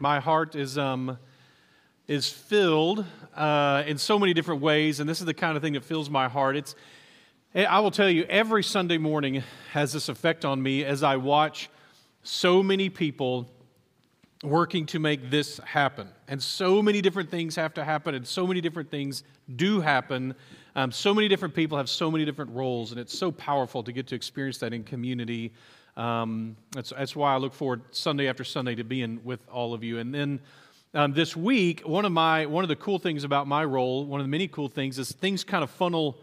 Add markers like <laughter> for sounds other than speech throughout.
My heart is, um, is filled uh, in so many different ways, and this is the kind of thing that fills my heart. It's, I will tell you, every Sunday morning has this effect on me as I watch so many people working to make this happen. And so many different things have to happen, and so many different things do happen. Um, so many different people have so many different roles, and it's so powerful to get to experience that in community. Um, that's, that's why I look forward Sunday after Sunday to being with all of you. And then um, this week, one of my one of the cool things about my role, one of the many cool things, is things kind of funnel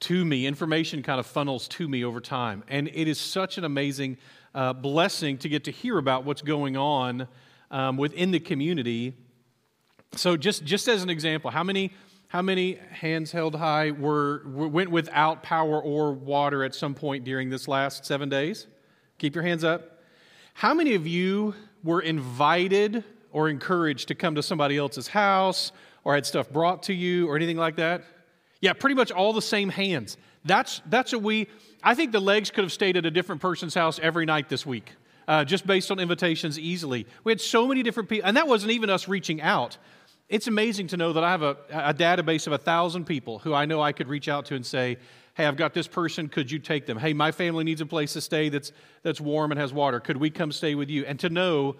to me. Information kind of funnels to me over time, and it is such an amazing uh, blessing to get to hear about what's going on um, within the community. So, just just as an example, how many how many hands held high were, went without power or water at some point during this last seven days? Keep your hands up. How many of you were invited or encouraged to come to somebody else's house or had stuff brought to you or anything like that? Yeah, pretty much all the same hands. That's, that's what we, I think the legs could have stayed at a different person's house every night this week, uh, just based on invitations easily. We had so many different people, and that wasn't even us reaching out. It's amazing to know that I have a, a database of a thousand people who I know I could reach out to and say, Hey, I've got this person. Could you take them? Hey, my family needs a place to stay that's, that's warm and has water. Could we come stay with you? And to know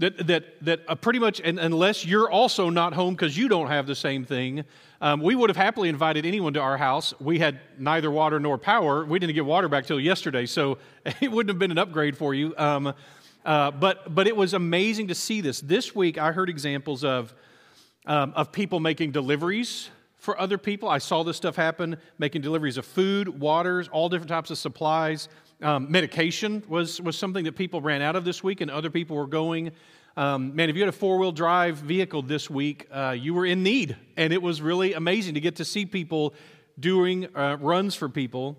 that, that, that uh, pretty much, and unless you're also not home because you don't have the same thing, um, we would have happily invited anyone to our house. We had neither water nor power. We didn't get water back till yesterday, so <laughs> it wouldn't have been an upgrade for you. Um, uh, but, but it was amazing to see this. This week, I heard examples of, um, of people making deliveries for other people. I saw this stuff happen, making deliveries of food, waters, all different types of supplies. Um, medication was, was something that people ran out of this week, and other people were going. Um, man, if you had a four wheel drive vehicle this week, uh, you were in need. And it was really amazing to get to see people doing uh, runs for people.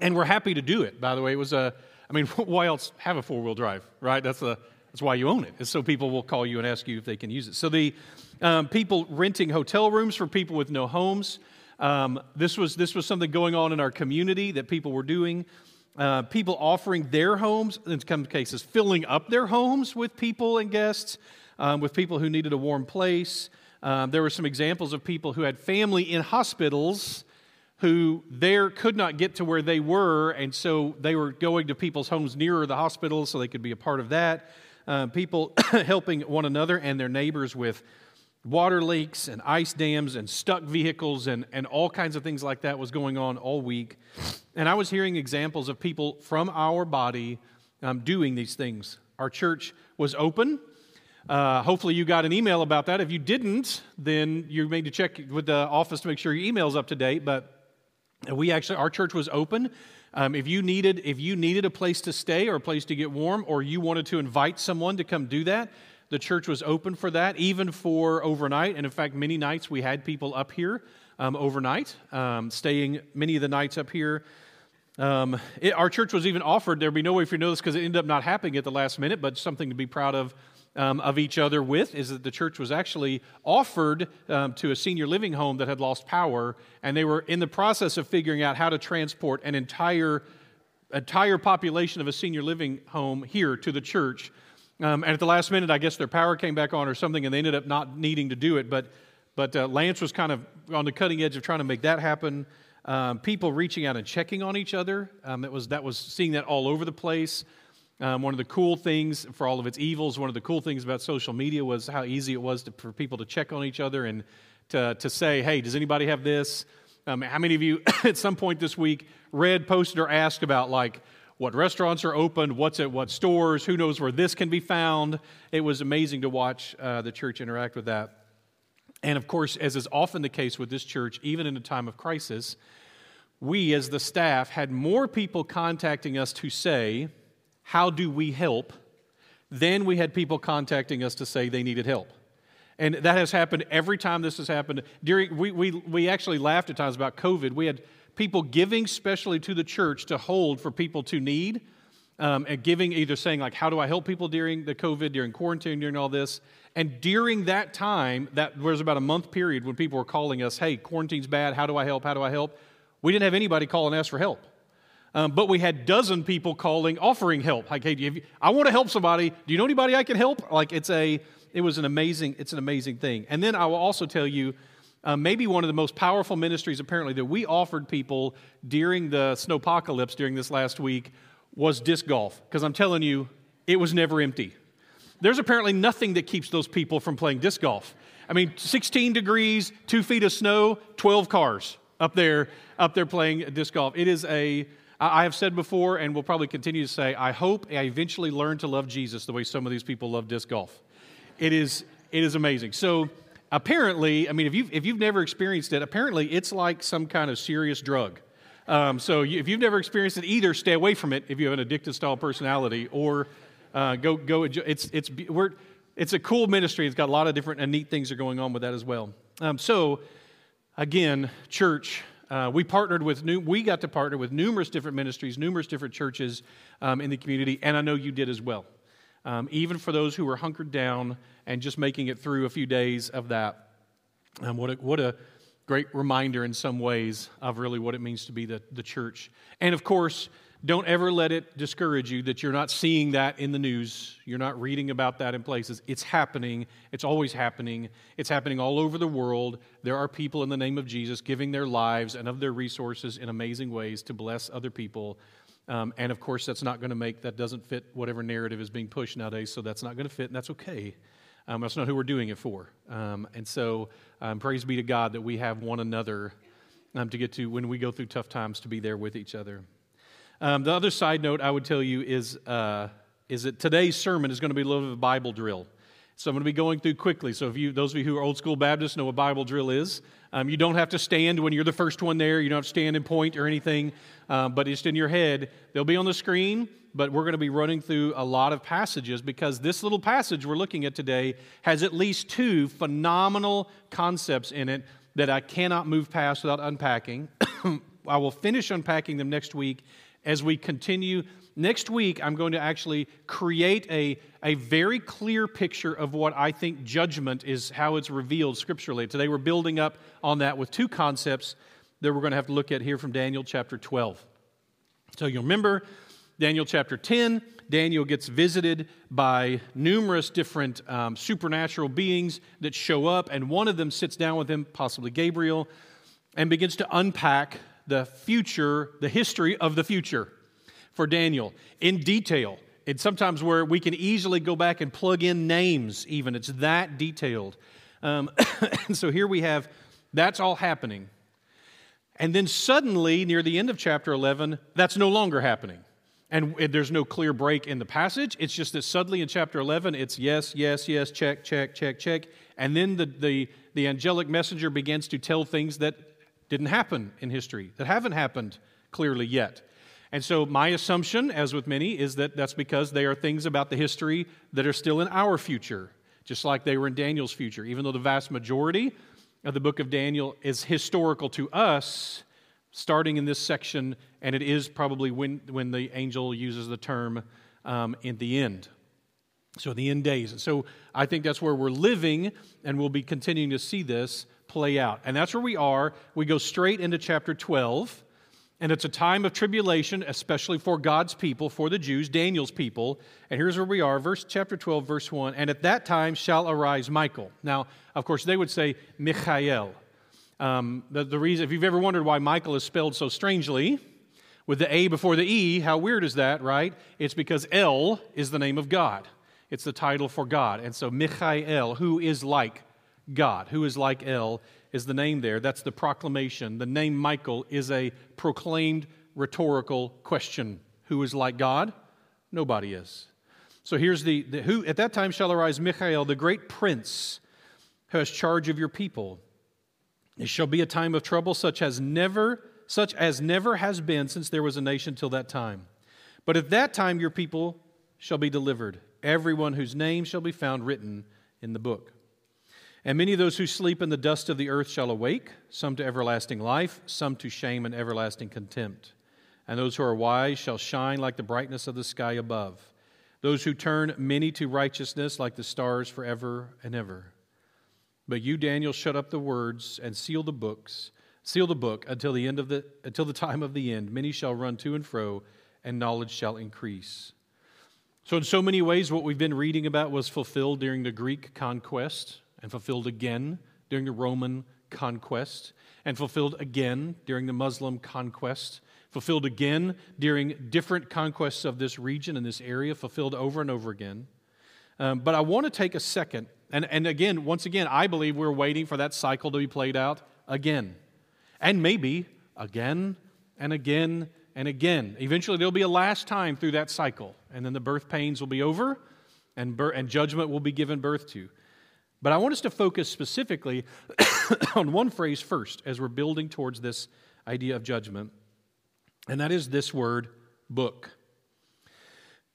And we're happy to do it, by the way. It was a, I mean, <laughs> why else have a four wheel drive, right? That's, a, that's why you own it. It's so people will call you and ask you if they can use it. So the, um, people renting hotel rooms for people with no homes. Um, this, was, this was something going on in our community that people were doing. Uh, people offering their homes, in some cases, filling up their homes with people and guests, um, with people who needed a warm place. Um, there were some examples of people who had family in hospitals who there could not get to where they were, and so they were going to people's homes nearer the hospitals so they could be a part of that. Uh, people <coughs> helping one another and their neighbors with water leaks and ice dams and stuck vehicles and, and all kinds of things like that was going on all week. And I was hearing examples of people from our body um, doing these things. Our church was open. Uh, hopefully, you got an email about that. If you didn't, then you need to check with the office to make sure your email's up to date. But we actually, our church was open. Um, if you needed, if you needed a place to stay or a place to get warm, or you wanted to invite someone to come do that, the church was open for that, even for overnight. And in fact, many nights we had people up here um, overnight, um, staying many of the nights up here. Um, it, our church was even offered, there'd be no way for you to know this because it ended up not happening at the last minute, but something to be proud of um, of each other with is that the church was actually offered um, to a senior living home that had lost power, and they were in the process of figuring out how to transport an entire entire population of a senior living home here to the church um, and at the last minute, I guess their power came back on or something, and they ended up not needing to do it. But, but uh, Lance was kind of on the cutting edge of trying to make that happen. Um, people reaching out and checking on each other. Um, it was, that was seeing that all over the place. Um, one of the cool things, for all of its evils, one of the cool things about social media was how easy it was to, for people to check on each other and to, to say, hey, does anybody have this? Um, how many of you <coughs> at some point this week read, posted, or asked about, like, what restaurants are open, what's at what stores, who knows where this can be found. It was amazing to watch uh, the church interact with that. And of course, as is often the case with this church, even in a time of crisis, we as the staff had more people contacting us to say, How do we help? than we had people contacting us to say they needed help. And that has happened every time this has happened. During, we, we, we actually laughed at times about COVID. We had people giving specially to the church to hold for people to need. Um, and giving, either saying, like, how do I help people during the COVID, during quarantine, during all this? And during that time, that was about a month period when people were calling us, hey, quarantine's bad, how do I help, how do I help? We didn't have anybody call and ask for help. Um, but we had dozen people calling, offering help. Like, hey, you, I want to help somebody. Do you know anybody I can help? Like, it's a, it was an amazing, it's an amazing thing. And then I will also tell you, uh, maybe one of the most powerful ministries apparently that we offered people during the snowpocalypse during this last week was disc golf. Because I'm telling you, it was never empty. There's apparently nothing that keeps those people from playing disc golf. I mean, 16 degrees, two feet of snow, 12 cars up there, up there playing disc golf. It is a, I have said before and will probably continue to say, I hope I eventually learn to love Jesus the way some of these people love disc golf. It is, it is amazing. So apparently, I mean, if you've, if you've never experienced it, apparently it's like some kind of serious drug. Um, so you, if you've never experienced it, either stay away from it if you have an addictive style personality, or uh, go go. It's it's we're it's a cool ministry. It's got a lot of different and neat things are going on with that as well. Um, so, again, church, uh, we partnered with new, we got to partner with numerous different ministries, numerous different churches um, in the community, and I know you did as well. Um, even for those who were hunkered down and just making it through a few days of that. Um, what a, what a great reminder in some ways of really what it means to be the, the church. And of course, don't ever let it discourage you that you're not seeing that in the news. You're not reading about that in places. It's happening. It's always happening. It's happening all over the world. There are people in the name of Jesus giving their lives and of their resources in amazing ways to bless other people. Um, and of course, that's not going to make, that doesn't fit whatever narrative is being pushed nowadays, so that's not going to fit, and that's okay. Um, that's not who we're doing it for. Um, and so, um, praise be to God that we have one another um, to get to when we go through tough times to be there with each other. Um, the other side note I would tell you is, uh, is that today's sermon is going to be a little bit of a Bible drill. So I'm going to be going through quickly. So if you, those of you who are old school Baptists know what Bible drill is. Um, you don't have to stand when you're the first one there. You don't have to stand and point or anything, um, but it's in your head. They'll be on the screen, but we're going to be running through a lot of passages because this little passage we're looking at today has at least two phenomenal concepts in it that I cannot move past without unpacking. <coughs> I will finish unpacking them next week as we continue. Next week, I'm going to actually create a, a very clear picture of what I think judgment is, how it's revealed scripturally. Today, we're building up on that with two concepts that we're going to have to look at here from Daniel chapter 12. So you'll remember Daniel chapter 10, Daniel gets visited by numerous different um, supernatural beings that show up, and one of them sits down with him, possibly Gabriel, and begins to unpack the future, the history of the future for Daniel in detail. It's sometimes where we can easily go back and plug in names, even. It's that detailed. Um, <coughs> and so here we have that's all happening. And then suddenly, near the end of chapter 11, that's no longer happening. And there's no clear break in the passage. It's just that suddenly in chapter 11, it's yes, yes, yes, check, check, check, check. And then the, the, the angelic messenger begins to tell things that didn't happen in history, that haven't happened clearly yet. And so, my assumption, as with many, is that that's because they are things about the history that are still in our future, just like they were in Daniel's future. Even though the vast majority of the book of Daniel is historical to us, starting in this section, and it is probably when, when the angel uses the term um, in the end. So, the end days. And so, I think that's where we're living, and we'll be continuing to see this play out. And that's where we are. We go straight into chapter 12. And it's a time of tribulation, especially for God's people, for the Jews, Daniel's people. And here's where we are, verse chapter 12, verse 1. And at that time shall arise Michael. Now, of course, they would say Michael. Um, the, the reason, if you've ever wondered why Michael is spelled so strangely, with the A before the E, how weird is that, right? It's because El is the name of God. It's the title for God. And so Michael, who is like God, who is like El, is the name there. That's the proclamation. The name Michael is a proclaimed rhetorical question. Who is like God? Nobody is. So here's the, the who at that time shall arise Michael, the great prince, who has charge of your people. It shall be a time of trouble such as never, such as never has been since there was a nation till that time. But at that time your people shall be delivered, everyone whose name shall be found written in the book. And many of those who sleep in the dust of the earth shall awake, some to everlasting life, some to shame and everlasting contempt. And those who are wise shall shine like the brightness of the sky above. Those who turn many to righteousness like the stars forever and ever. But you, Daniel, shut up the words and seal the books, Seal the book until the end of the until the time of the end. Many shall run to and fro, and knowledge shall increase. So, in so many ways, what we've been reading about was fulfilled during the Greek conquest and fulfilled again during the Roman conquest and fulfilled again during the Muslim conquest, fulfilled again during different conquests of this region and this area, fulfilled over and over again. Um, but I want to take a second, and, and again, once again, I believe we're waiting for that cycle to be played out again. And maybe again and again and again. Eventually, there'll be a last time through that cycle, and then the birth pains will be over and, and judgment will be given birth to. But I want us to focus specifically <coughs> on one phrase first as we're building towards this idea of judgment, and that is this word, book.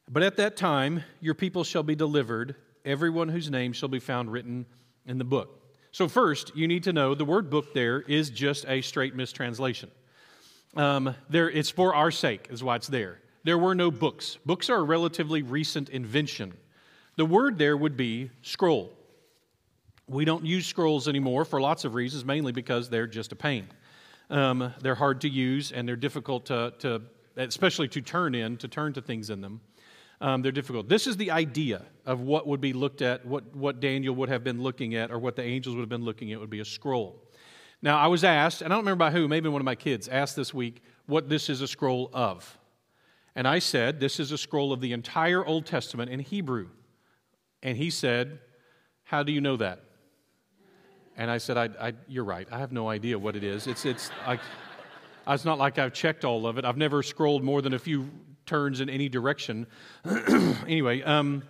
But at that time, your people shall be delivered, everyone whose name shall be found written in the book. So, first, you need to know the word book there is just a straight mistranslation. Um, there, it's for our sake, is why it's there. There were no books. Books are a relatively recent invention. The word there would be scroll. We don't use scrolls anymore for lots of reasons, mainly because they're just a pain. Um, they're hard to use and they're difficult to, to, especially to turn in, to turn to things in them. Um, they're difficult. This is the idea of what would be looked at, what, what Daniel would have been looking at, or what the angels would have been looking at would be a scroll. Now, I was asked, and I don't remember by who, maybe one of my kids asked this week, what this is a scroll of. And I said, This is a scroll of the entire Old Testament in Hebrew. And he said, How do you know that? And I said, I, I, You're right. I have no idea what it is. It's, it's, I, it's not like I've checked all of it. I've never scrolled more than a few turns in any direction. <clears throat> anyway, um,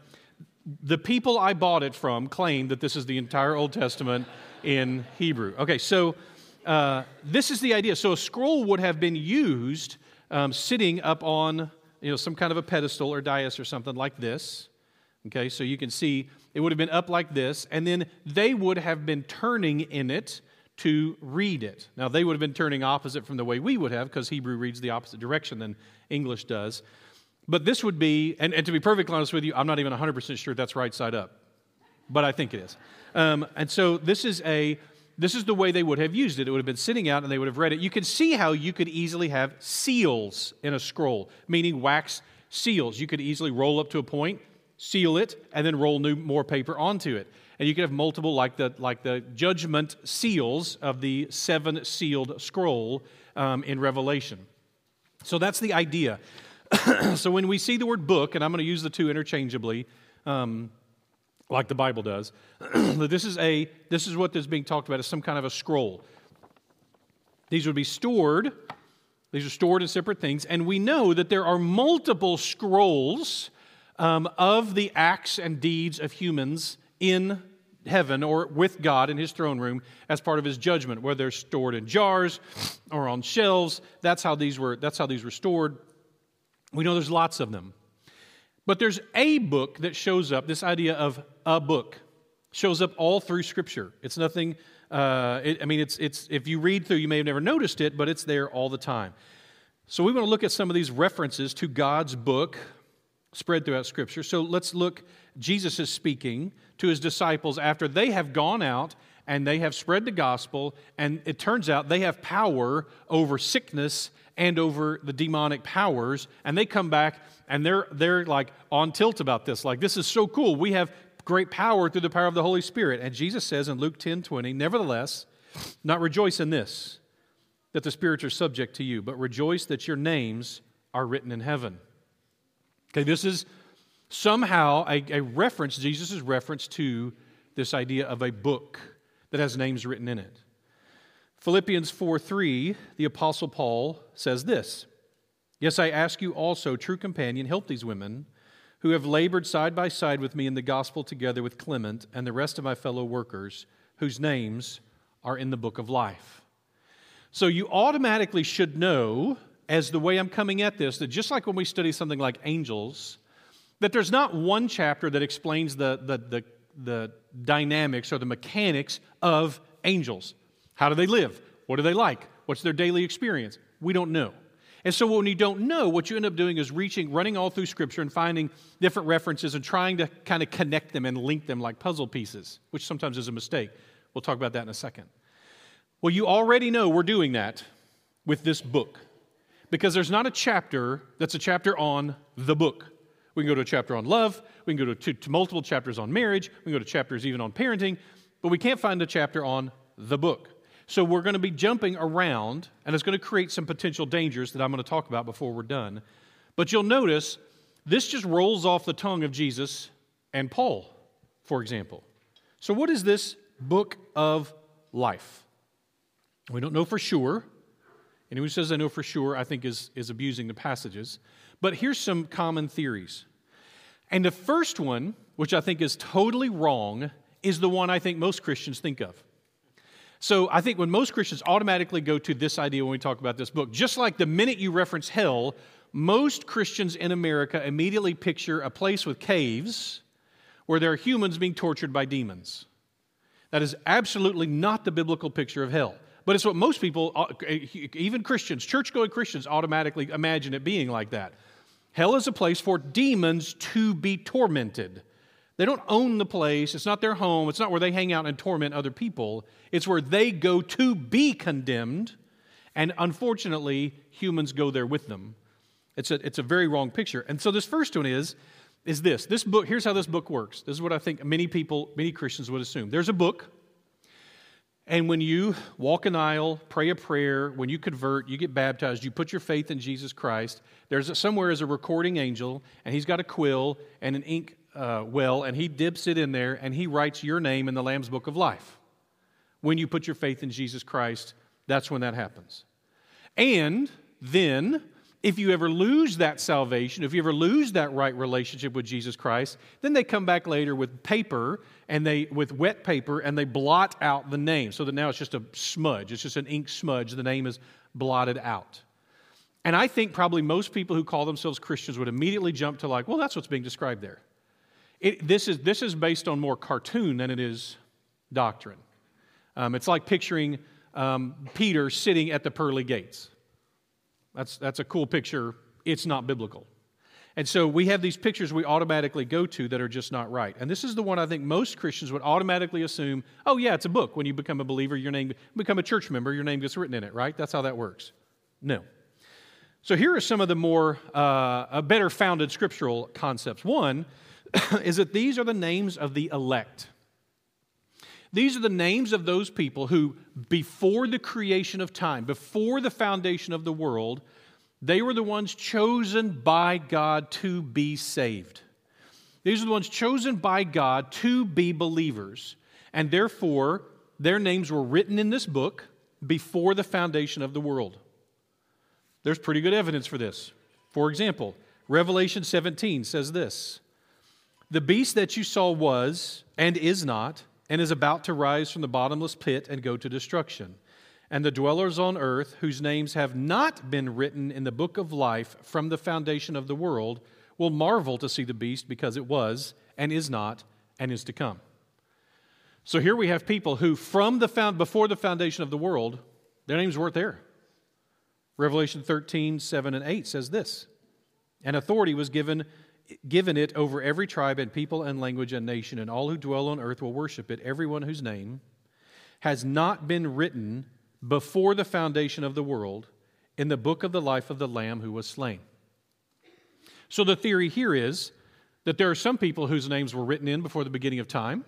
the people I bought it from claim that this is the entire Old Testament in Hebrew. Okay, so uh, this is the idea. So a scroll would have been used um, sitting up on you know some kind of a pedestal or dais or something like this. Okay, so you can see it would have been up like this, and then they would have been turning in it to read it. Now, they would have been turning opposite from the way we would have, because Hebrew reads the opposite direction than English does. But this would be, and, and to be perfectly honest with you, I'm not even 100% sure that's right side up, but I think it is. Um, and so this is a this is the way they would have used it. It would have been sitting out and they would have read it. You can see how you could easily have seals in a scroll, meaning wax seals. You could easily roll up to a point, seal it, and then roll new more paper onto it. And you could have multiple, like the like the judgment seals of the seven sealed scroll um, in Revelation. So that's the idea. <clears throat> so when we see the word book, and I'm going to use the two interchangeably. Um, like the Bible does. <clears throat> this is a this is what is being talked about as some kind of a scroll. These would be stored. These are stored in separate things, and we know that there are multiple scrolls um, of the acts and deeds of humans in heaven or with God in His throne room as part of His judgment, whether they're stored in jars or on shelves. That's how these were. That's how these were stored. We know there's lots of them. But there's a book that shows up, this idea of a book shows up all through Scripture. It's nothing, uh, it, I mean, it's, it's, if you read through, you may have never noticed it, but it's there all the time. So we want to look at some of these references to God's book spread throughout Scripture. So let's look, Jesus is speaking to his disciples after they have gone out and they have spread the gospel, and it turns out they have power over sickness and over the demonic powers, and they come back and they're, they're like on tilt about this. Like, this is so cool. We have great power through the power of the Holy Spirit. And Jesus says in Luke 10 20, Nevertheless, not rejoice in this, that the spirits are subject to you, but rejoice that your names are written in heaven. Okay, this is somehow a, a reference, Jesus' reference to this idea of a book that has names written in it. Philippians 4 3, the Apostle Paul says this Yes, I ask you also, true companion, help these women who have labored side by side with me in the gospel together with Clement and the rest of my fellow workers, whose names are in the book of life. So you automatically should know, as the way I'm coming at this, that just like when we study something like angels, that there's not one chapter that explains the, the, the, the dynamics or the mechanics of angels. How do they live? What do they like? What's their daily experience? We don't know. And so when you don't know, what you end up doing is reaching, running all through Scripture and finding different references and trying to kind of connect them and link them like puzzle pieces, which sometimes is a mistake. We'll talk about that in a second. Well, you already know we're doing that with this book because there's not a chapter that's a chapter on the book. We can go to a chapter on love, we can go to, to, multiple chapters on marriage, we can go to chapters even on parenting, but we can't find a chapter on the book. So we're going to be jumping around, and it's going to create some potential dangers that I'm going to talk about before we're done. But you'll notice this just rolls off the tongue of Jesus and Paul, for example. So, what is this book of life? We don't know for sure. Anyone who says I know for sure, I think, is, is abusing the passages. But here's some common theories. And the first one, which I think is totally wrong, is the one I think most Christians think of. So I think when most Christians automatically go to this idea when we talk about this book, just like the minute you reference hell, most Christians in America immediately picture a place with caves where there are humans being tortured by demons. That is absolutely not the biblical picture of hell. But it's what most people, uh, even Christians, church going Christians, automatically imagine it being like that. Hell is a place for demons to be tormented. They don't own the place. It's not their home. It's not where they hang out and torment other people. It's where they go to be condemned. And unfortunately, humans go there with them. It's a, it's a very wrong picture. And so this first one is, is this. This book, here's how this book works. This is what I think many people, many Christians would assume. There's a book and when you walk an aisle, pray a prayer, when you convert, you get baptized, you put your faith in Jesus Christ, there's a, somewhere is a recording angel, and he's got a quill and an ink uh, well, and he dips it in there, and he writes your name in the Lamb's Book of Life. When you put your faith in Jesus Christ, that's when that happens. And then if you ever lose that salvation, if you ever lose that right relationship with Jesus Christ, then they come back later with paper and they with wet paper and they blot out the name so that now it's just a smudge. It's just an ink smudge. The name is blotted out. And I think probably most people who call themselves Christians would immediately jump to like, well, that's what's being described there. It, this, is, this is based on more cartoon than it is doctrine. Um, it's like picturing um, Peter sitting at the pearly gates. That's, that's a cool picture. It's not biblical. And so we have these pictures we automatically go to that are just not right. And this is the one I think most Christians would automatically assume oh, yeah, it's a book. When you become a believer, your name, become a church member, your name gets written in it, right? That's how that works. No. So here are some of the more, uh, better founded scriptural concepts. One <coughs> is that these are the names of the elect. These are the names of those people who, before the creation of time, before the foundation of the world, they were the ones chosen by God to be saved. These are the ones chosen by God to be believers. And therefore, their names were written in this book before the foundation of the world. There's pretty good evidence for this. For example, Revelation 17 says this The beast that you saw was and is not and is about to rise from the bottomless pit and go to destruction. And the dwellers on earth, whose names have not been written in the book of life from the foundation of the world, will marvel to see the beast because it was, and is not, and is to come. So here we have people who, from the found, before the foundation of the world, their names weren't there. Revelation 13, 7 and 8 says this And authority was given given it over every tribe and people and language and nation, and all who dwell on earth will worship it, everyone whose name has not been written before the foundation of the world in the book of the life of the Lamb who was slain. So the theory here is that there are some people whose names were written in before the beginning of time,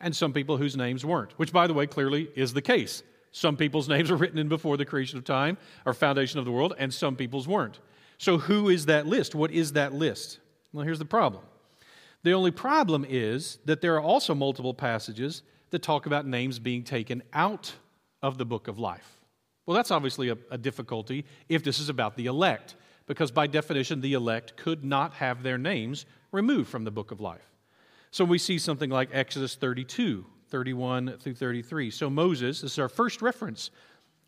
and some people whose names weren't, which, by the way, clearly is the case. Some people's <laughs> names were written in before the creation of time or foundation of the world, and some people's weren't. So, who is that list? What is that list? Well, here's the problem. The only problem is that there are also multiple passages that talk about names being taken out of the book of life. Well, that's obviously a, a, difficulty if this is about the elect, because by definition, the elect could not have their names removed from the book of life. So we see something like Exodus 32, 31 through 33. So Moses, this is our first reference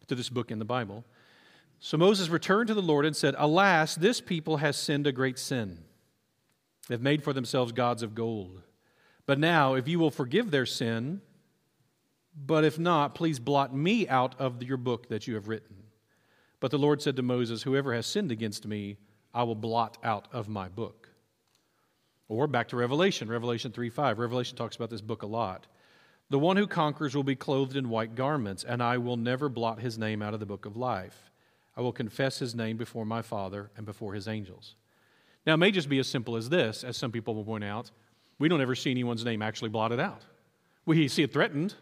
to this book in the Bible. So Moses returned to the Lord and said, Alas, this people has sinned a great sin. They've made for themselves gods of gold. But now, if you will forgive their sin, but if not, please blot me out of your book that you have written. But the Lord said to Moses, Whoever has sinned against me, I will blot out of my book. Or back to Revelation, Revelation 3 5. Revelation talks about this book a lot. The one who conquers will be clothed in white garments, and I will never blot his name out of the book of life. I will confess his name before my Father and before his angels. Now, it may just be as simple as this, as some people will point out. We don't ever see anyone's name actually blotted out. We see it threatened,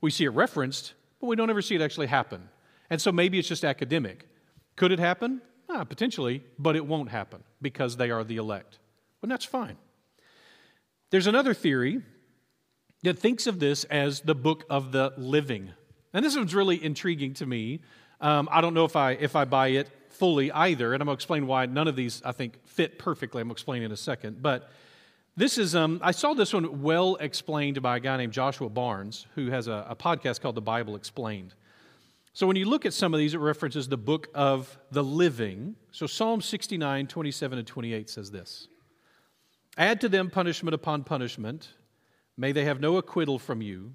we see it referenced, but we don't ever see it actually happen. And so maybe it's just academic. Could it happen? Ah, potentially, but it won't happen because they are the elect. And that's fine. There's another theory that thinks of this as the book of the living. And this one's really intriguing to me. Um, I don't know if I, if I buy it fully either, and I'm going to explain why none of these, I think, fit perfectly. I'm going to explain in a second. But this is, um, I saw this one well explained by a guy named Joshua Barnes, who has a, a podcast called The Bible Explained. So when you look at some of these, it references the book of the living. So Psalm 69, 27 and 28 says this Add to them punishment upon punishment May they have no acquittal from you.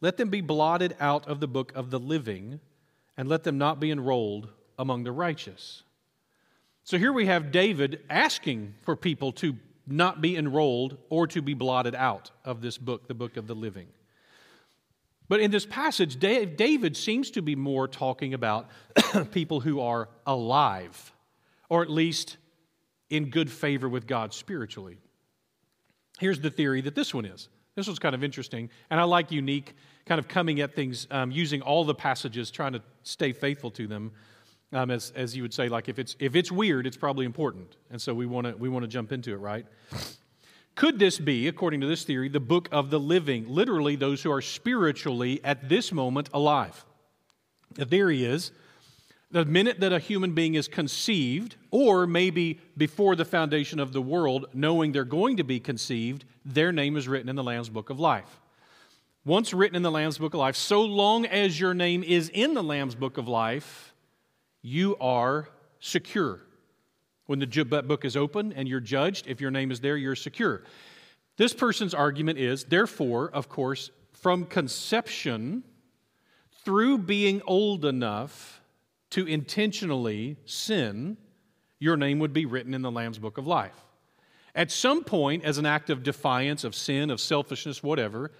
Let them be blotted out of the book of the living, and let them not be enrolled among the righteous. So here we have David asking for people to not be enrolled or to be blotted out of this book, the book of the living. But in this passage, David seems to be more talking about <clears throat> people who are alive, or at least in good favor with God spiritually. Here's the theory that this one is this was kind of interesting. And I like unique, kind of coming at things um, using all the passages, trying to stay faithful to them. Um, as, as you would say, like if it's, if it's weird, it's probably important. And so we want to we wanna jump into it, right? Could this be, according to this theory, the book of the living? Literally, those who are spiritually at this moment alive. The theory is the minute that a human being is conceived, or maybe before the foundation of the world, knowing they're going to be conceived, their name is written in the Lamb's Book of Life. Once written in the Lamb's Book of Life, so long as your name is in the Lamb's Book of Life, you are secure. When the book is open and you're judged, if your name is there, you're secure. This person's argument is, therefore, of course, from conception through being old enough to intentionally sin, your name would be written in the Lamb's Book of Life. At some point, as an act of defiance, of sin, of selfishness, whatever,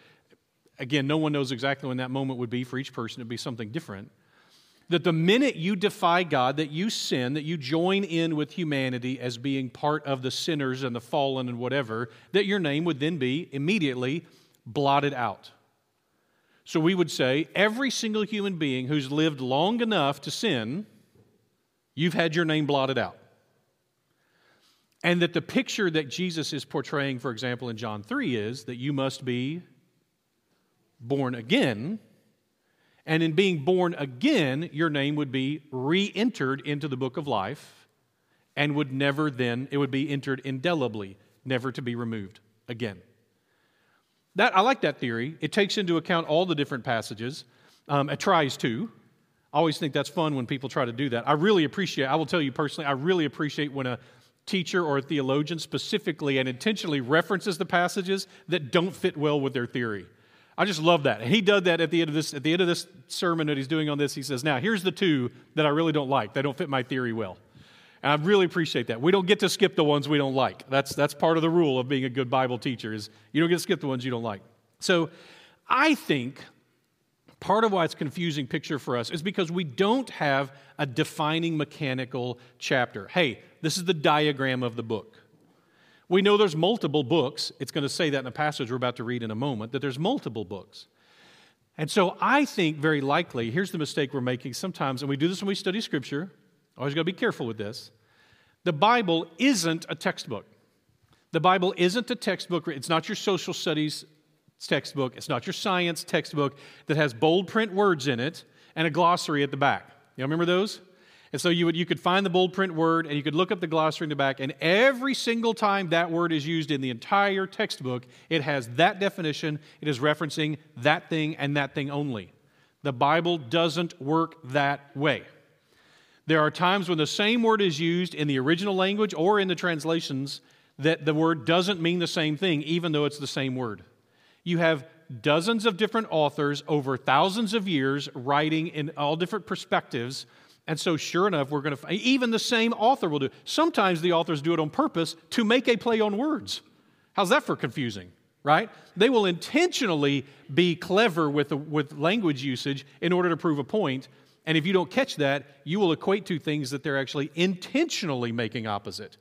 again, no one knows exactly when that moment would be for each person, it'd be something different. That the minute you defy God, that you sin, that you join in with humanity as being part of the sinners and the fallen and whatever, that your name would then be immediately blotted out. So we would say every single human being who's lived long enough to sin, you've had your name blotted out. And that the picture that Jesus is portraying, for example, in John 3 is that you must be born again. And in being born again, your name would be re entered into the book of life and would never then, it would be entered indelibly, never to be removed again. That, I like that theory. It takes into account all the different passages. Um, it tries to. I always think that's fun when people try to do that. I really appreciate, I will tell you personally, I really appreciate when a teacher or a theologian specifically and intentionally references the passages that don't fit well with their theory. I just love that. And He did that at the end of this at the end of this sermon that he's doing on this. He says, "Now, here's the two that I really don't like. They don't fit my theory well." And I really appreciate that. We don't get to skip the ones we don't like. That's, that's part of the rule of being a good Bible teacher is you don't get to skip the ones you don't like. So I think part of why it's confusing picture for us is because we don't have a defining mechanical chapter. Hey, this is the diagram of the book. We know there's multiple books. It's going to say that in a passage we're about to read in a moment, that there's multiple books. And so I think very likely, here's the mistake we're making sometimes, and we do this when we study Scripture. Always got to be careful with this. The Bible isn't a textbook. The Bible isn't a textbook. It's not your social studies textbook. It's not your science textbook that has bold print words in it and a glossary at the back. Y'all remember those? And so you, would, you could find the bold print word and you could look up the glossary in the back, and every single time that word is used in the entire textbook, it has that definition. It is referencing that thing and that thing only. The Bible doesn't work that way. There are times when the same word is used in the original language or in the translations that the word doesn't mean the same thing, even though it's the same word. You have dozens of different authors over thousands of years writing in all different perspectives. And so, sure enough, we're going to, even the same author will do. Sometimes the authors do it on purpose to make a play on words. How's that for confusing, right? They will intentionally be clever with, with language usage in order to prove a point. And if you don't catch that, you will equate two things that they're actually intentionally making opposite.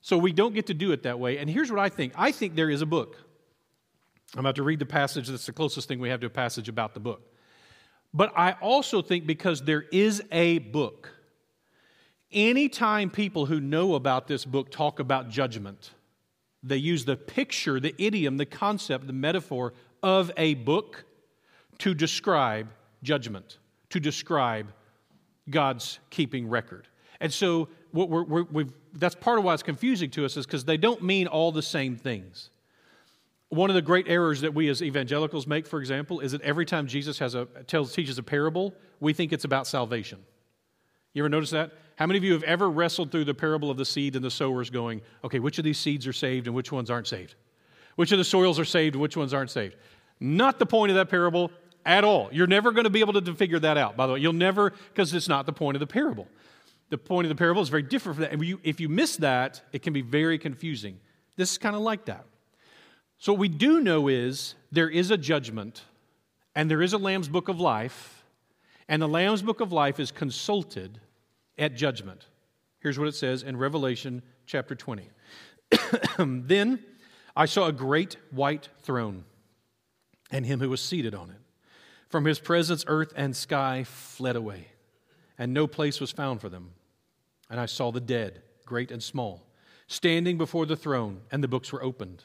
So we don't get to do it that way. And here's what I think I think there is a book. I'm about to read the passage that's the closest thing we have to a passage about the book. But I also think because there is a book, anytime people who know about this book talk about judgment, they use the picture, the idiom, the concept, the metaphor of a book to describe judgment, to describe God's keeping record. And so what we're, we're, that's part of why it's confusing to us is because they don't mean all the same things. One of the great errors that we as evangelicals make, for example, is that every time Jesus has a, tells, teaches a parable, we think it's about salvation. You ever notice that? How many of you have ever wrestled through the parable of the seed and the sowers going, okay, which of these seeds are saved and which ones aren't saved? Which of the soils are saved and which ones aren't saved? Not the point of that parable at all. You're never going to be able to figure that out, by the way. You'll never, because it's not the point of the parable. The point of the parable is very different from that. And if you miss that, it can be very confusing. This is kind of like that. So, what we do know is there is a judgment, and there is a Lamb's Book of Life, and the Lamb's Book of Life is consulted at judgment. Here's what it says in Revelation chapter 20. <coughs> then I saw a great white throne and him who was seated on it. From his presence, earth and sky fled away, and no place was found for them. And I saw the dead, great and small, standing before the throne, and the books were opened.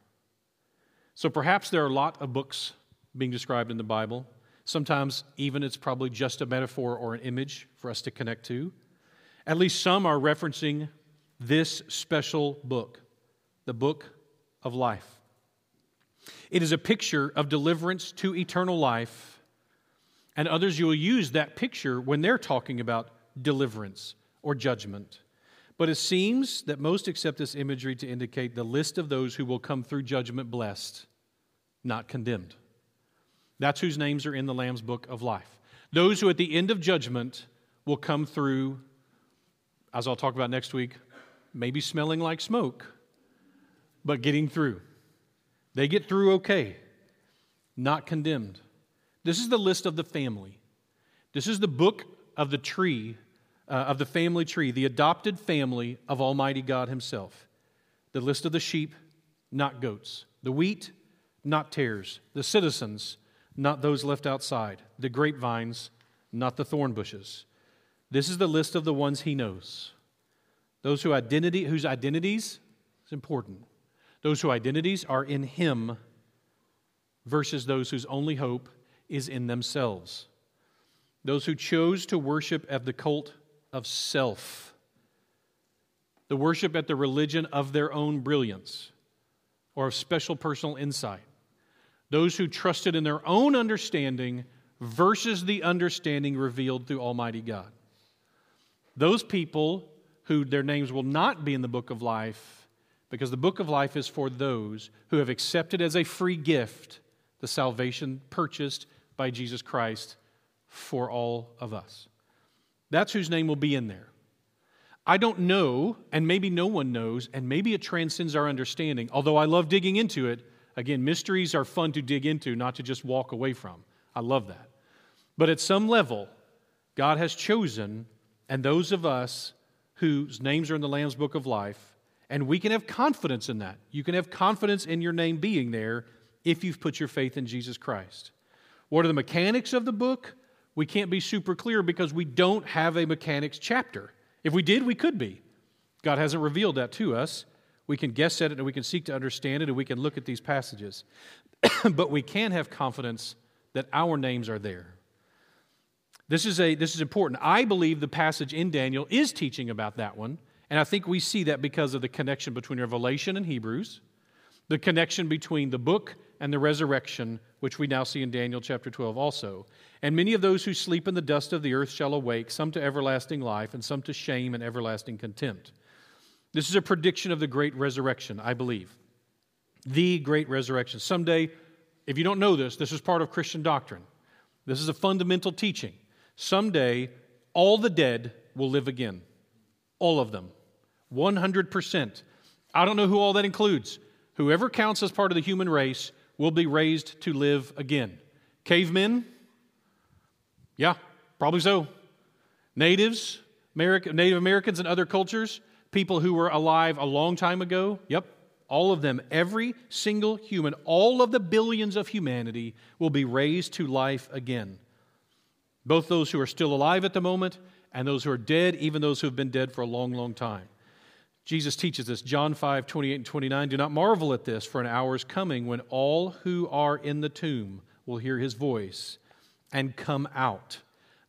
So perhaps there are a lot of books being described in the Bible. Sometimes even it's probably just a metaphor or an image for us to connect to. At least some are referencing this special book, the book of life. It is a picture of deliverance to eternal life, and others you will use that picture when they're talking about deliverance or judgment. But it seems that most accept this imagery to indicate the list of those who will come through judgment blessed, not condemned. That's whose names are in the Lamb's book of life. Those who at the end of judgment will come through as I'll talk about next week, maybe smelling like smoke, but getting through. They get through okay, not condemned. This is the list of the family. This is the book of the tree, uh, of the family tree, the adopted family of Almighty God Himself. The list of the sheep, not goats. The wheat, not tares. The citizens, not those left outside. The grapevines, not the thorn bushes. This is the list of the ones he knows. Those who identity, whose identities is important. Those whose identities are in him versus those whose only hope is in themselves. Those who chose to worship at the cult of self, the worship at the religion of their own brilliance or of special personal insight. Those who trusted in their own understanding versus the understanding revealed through Almighty God. Those people who their names will not be in the book of life, because the book of life is for those who have accepted as a free gift the salvation purchased by Jesus Christ for all of us. That's whose name will be in there. I don't know, and maybe no one knows, and maybe it transcends our understanding, although I love digging into it. Again, mysteries are fun to dig into, not to just walk away from. I love that. But at some level, God has chosen and those of us whose names are in the Lamb's Book of Life, and we can have confidence in that. You can have confidence in your name being there if you've put your faith in Jesus Christ. What are the mechanics of the book? We can't be super clear because we don't have a mechanics chapter. If we did, we could be. God hasn't revealed that to us. We can guess at it and we can seek to understand it and we can look at these passages. <coughs> but we can have confidence that our names are there. This is, a, this is important. I believe the passage in Daniel is teaching about that one, and I think we see that because of the connection between Revelation and Hebrews, the connection between the book and the resurrection, which we now see in Daniel chapter 12 also. And many of those who sleep in the dust of the earth shall awake, some to everlasting life, and some to shame and everlasting contempt. This is a prediction of the great resurrection, I believe. The great resurrection. Someday, if you don't know this, this is part of Christian doctrine. This is a fundamental teaching. Someday, all the dead will live again. All of them. 100%. I don't know who all that includes. Whoever counts as part of the human race will be raised to live again. Cavemen? Yeah, probably so. Natives, America, Native Americans and other cultures, people who were alive a long time ago? Yep, all of them. Every single human, all of the billions of humanity will be raised to life again. Both those who are still alive at the moment and those who are dead, even those who have been dead for a long, long time. Jesus teaches this, John 5, 28 and 29. Do not marvel at this, for an hour is coming when all who are in the tomb will hear his voice and come out.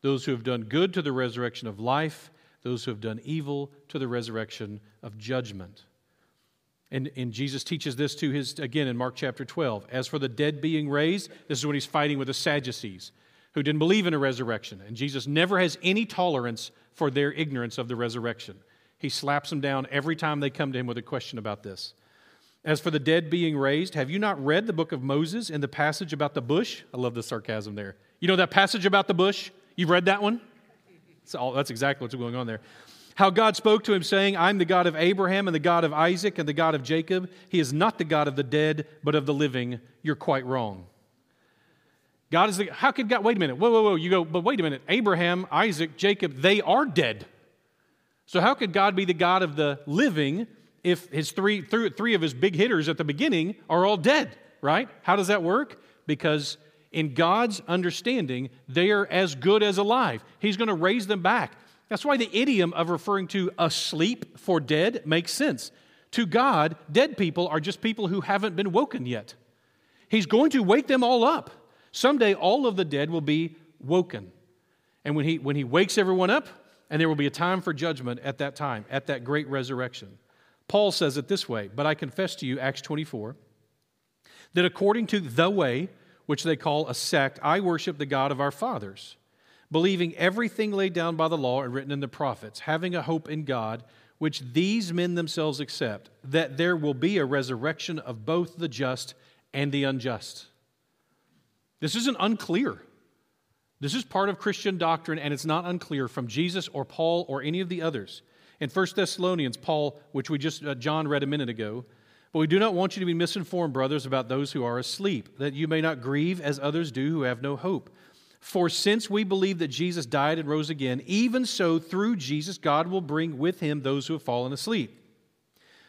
Those who have done good to the resurrection of life, those who have done evil to the resurrection of judgment. And, and Jesus teaches this to his, again, in Mark chapter 12. As for the dead being raised, this is when he's fighting with the Sadducees who didn't believe in a resurrection. And Jesus never has any tolerance for their ignorance of the resurrection. He slaps them down every time they come to him with a question about this. As for the dead being raised, have you not read the book of Moses in the passage about the bush? I love the sarcasm there. You know that passage about the bush? You've read that one? All, that's exactly what's going on there. How God spoke to him, saying, I'm the God of Abraham and the God of Isaac and the God of Jacob. He is not the God of the dead, but of the living. You're quite wrong. God is the. How could God. Wait a minute. Whoa, whoa, whoa. You go, but wait a minute. Abraham, Isaac, Jacob, they are dead. So, how could God be the God of the living if his three, three of his big hitters at the beginning are all dead, right? How does that work? Because in God's understanding, they are as good as alive. He's going to raise them back. That's why the idiom of referring to asleep for dead makes sense. To God, dead people are just people who haven't been woken yet. He's going to wake them all up. Someday, all of the dead will be woken. And when he, when he wakes everyone up, and there will be a time for judgment at that time, at that great resurrection. Paul says it this way, but I confess to you, Acts 24, that according to the way, which they call a sect, I worship the God of our fathers, believing everything laid down by the law and written in the prophets, having a hope in God, which these men themselves accept, that there will be a resurrection of both the just and the unjust. This isn't unclear. This is part of Christian doctrine, and it's not unclear from Jesus or Paul or any of the others. In 1 Thessalonians, Paul, which we just, uh, John read a minute ago, but we do not want you to be misinformed, brothers, about those who are asleep, that you may not grieve as others do who have no hope. For since we believe that Jesus died and rose again, even so through Jesus God will bring with him those who have fallen asleep.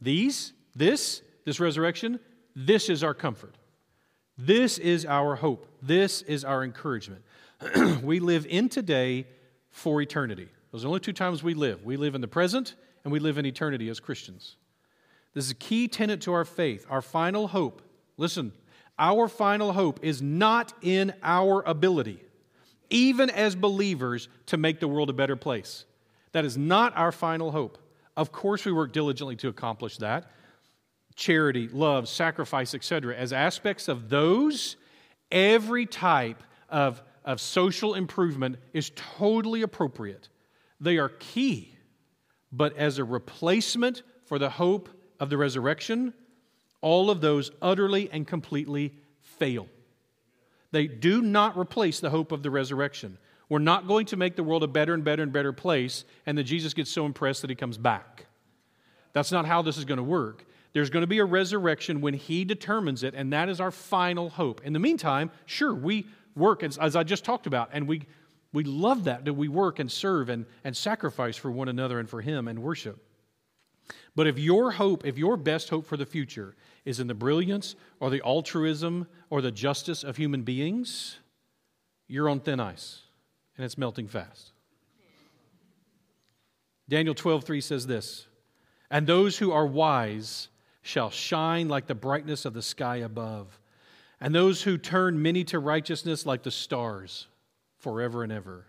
These, this, this resurrection, this is our comfort. This is our hope. This is our encouragement. <clears throat> we live in today for eternity. Those are only two times we live. We live in the present and we live in eternity as Christians. This is a key tenet to our faith. Our final hope, listen, our final hope is not in our ability, even as believers, to make the world a better place. That is not our final hope. Of course, we work diligently to accomplish that charity, love, sacrifice, etc. As aspects of those, every type of, of social improvement is totally appropriate. They are key, but as a replacement for the hope of the resurrection, all of those utterly and completely fail. They do not replace the hope of the resurrection. We're not going to make the world a better and better and better place, and then Jesus gets so impressed that he comes back. That's not how this is going to work. There's going to be a resurrection when He determines it, and that is our final hope. In the meantime, sure, we work, as, as I just talked about, and we, we love that, that we work and serve and, and sacrifice for one another and for Him and worship. But if your hope, if your best hope for the future is in the brilliance or the altruism or the justice of human beings, you're on thin ice and it's melting fast. Daniel 12:3 says this, "And those who are wise shall shine like the brightness of the sky above, and those who turn many to righteousness like the stars forever and ever."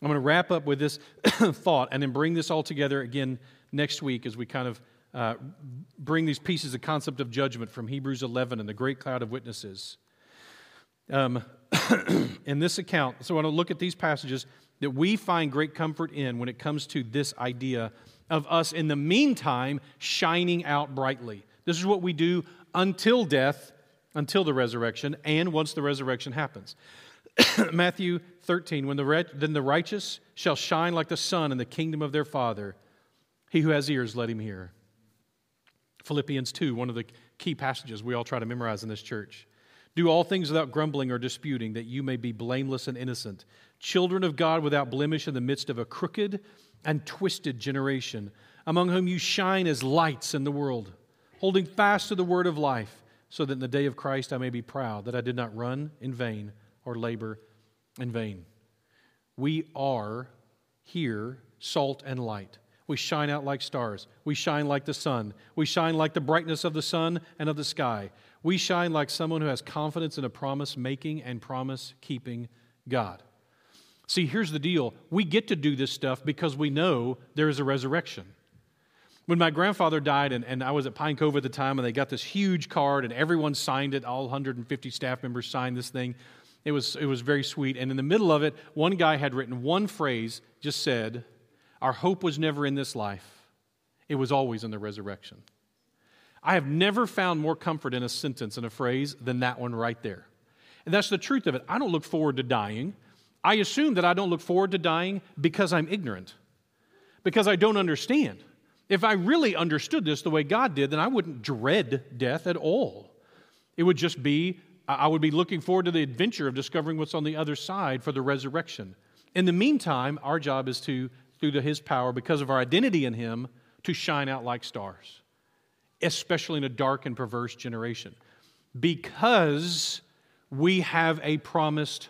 I'm going to wrap up with this <coughs> thought and then bring this all together again next week as we kind of uh, bring these pieces of concept of judgment from Hebrews 11 and the great cloud of witnesses. Um, <coughs> in this account, so I want to look at these passages that we find great comfort in when it comes to this idea of us in the meantime shining out brightly. This is what we do until death, until the resurrection, and once the resurrection happens. <coughs> Matthew 13, when the, then the righteous shall shine like the sun in the kingdom of their Father. He who has ears, let him hear. Philippians 2, one of the key passages we all try to memorize in this church. Do all things without grumbling or disputing, that you may be blameless and innocent, children of God without blemish in the midst of a crooked and twisted generation, among whom you shine as lights in the world, holding fast to the word of life, so that in the day of Christ I may be proud that I did not run in vain or labor in vain. We are here salt and light. We shine out like stars. We shine like the sun. We shine like the brightness of the sun and of the sky. We shine like someone who has confidence in a promise making and promise keeping God. See, here's the deal we get to do this stuff because we know there is a resurrection. When my grandfather died, and, and I was at Pine Cove at the time, and they got this huge card, and everyone signed it, all 150 staff members signed this thing. It was, it was very sweet. And in the middle of it, one guy had written one phrase, just said, Our hope was never in this life, it was always in the resurrection. I have never found more comfort in a sentence and a phrase than that one right there. And that's the truth of it. I don't look forward to dying. I assume that I don't look forward to dying because I'm ignorant, because I don't understand. If I really understood this the way God did, then I wouldn't dread death at all. It would just be I would be looking forward to the adventure of discovering what's on the other side for the resurrection. In the meantime, our job is to, through the, His power, because of our identity in Him, to shine out like stars, especially in a dark and perverse generation, because we have a promised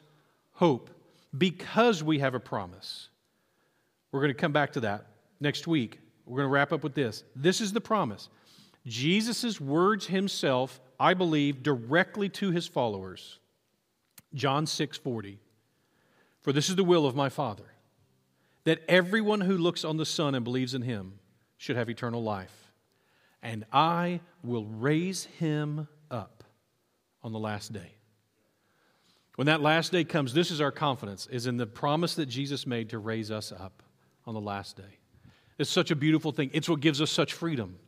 hope. Because we have a promise. We're going to come back to that next week. We're going to wrap up with this. This is the promise. Jesus' words himself I believe, directly to his followers. John 6 40. For this is the will of my Father, that everyone who looks on the Son and believes in him should have eternal life. And I will raise him up on the last day. When that last day comes, this is our confidence, is in the promise that Jesus made to raise us up on the last day. It's such a beautiful thing. It's what gives us such freedom.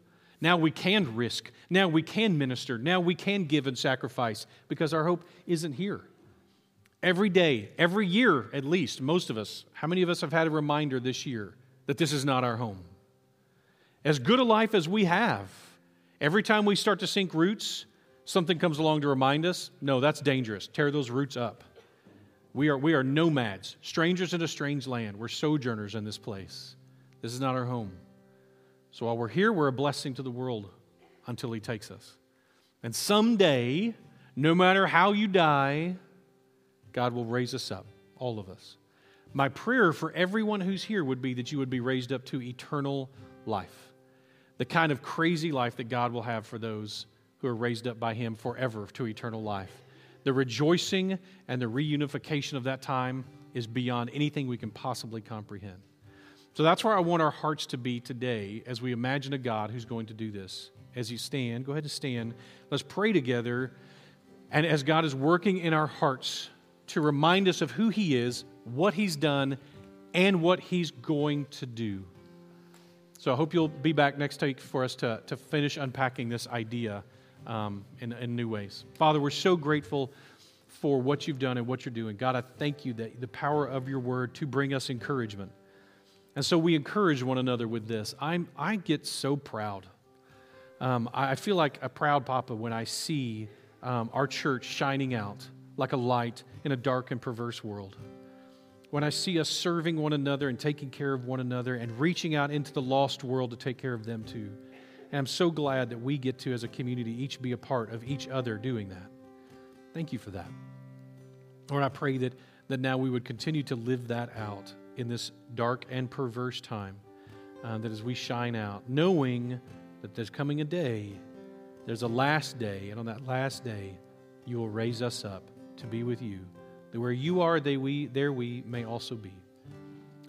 Now we can risk. Now we can minister. Now we can give and sacrifice because our hope isn't here. Every day, every year at least, most of us, how many of us have had a reminder this year that this is not our home? As good a life as we have, every time we start to sink roots, something comes along to remind us no, that's dangerous. Tear those roots up. We are, we are nomads, strangers in a strange land. We're sojourners in this place. This is not our home. So while we're here, we're a blessing to the world until He takes us. And someday, no matter how you die, God will raise us up, all of us. My prayer for everyone who's here would be that you would be raised up to eternal life, the kind of crazy life that God will have for those who are raised up by Him forever to eternal life. The rejoicing and the reunification of that time is beyond anything we can possibly comprehend. So that's where I want our hearts to be today as we imagine a God who's going to do this. As you stand, go ahead and stand. Let's pray together. And as God is working in our hearts to remind us of who He is, what He's done, and what He's going to do. So I hope you'll be back next week for us to, to finish unpacking this idea um, in, in new ways. Father, we're so grateful for what you've done and what you're doing. God, I thank you that the power of your word to bring us encouragement. And so we encourage one another with this. I'm, I get so proud. Um, I feel like a proud papa when I see um, our church shining out like a light in a dark and perverse world. When I see us serving one another and taking care of one another and reaching out into the lost world to take care of them too. And I'm so glad that we get to, as a community, each be a part of each other doing that. Thank you for that. Lord, I pray that, that now we would continue to live that out in this dark and perverse time. Uh, that as we shine out, knowing that there's coming a day, there's a last day, and on that last day, you will raise us up to be with you. That where you are, they we, there we may also be.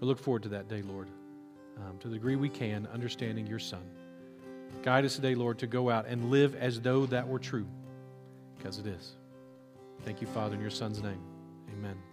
I look forward to that day, Lord, um, to the degree we can, understanding your Son. Guide us today, Lord, to go out and live as though that were true, because it is. Thank you, Father, in your Son's name. Amen.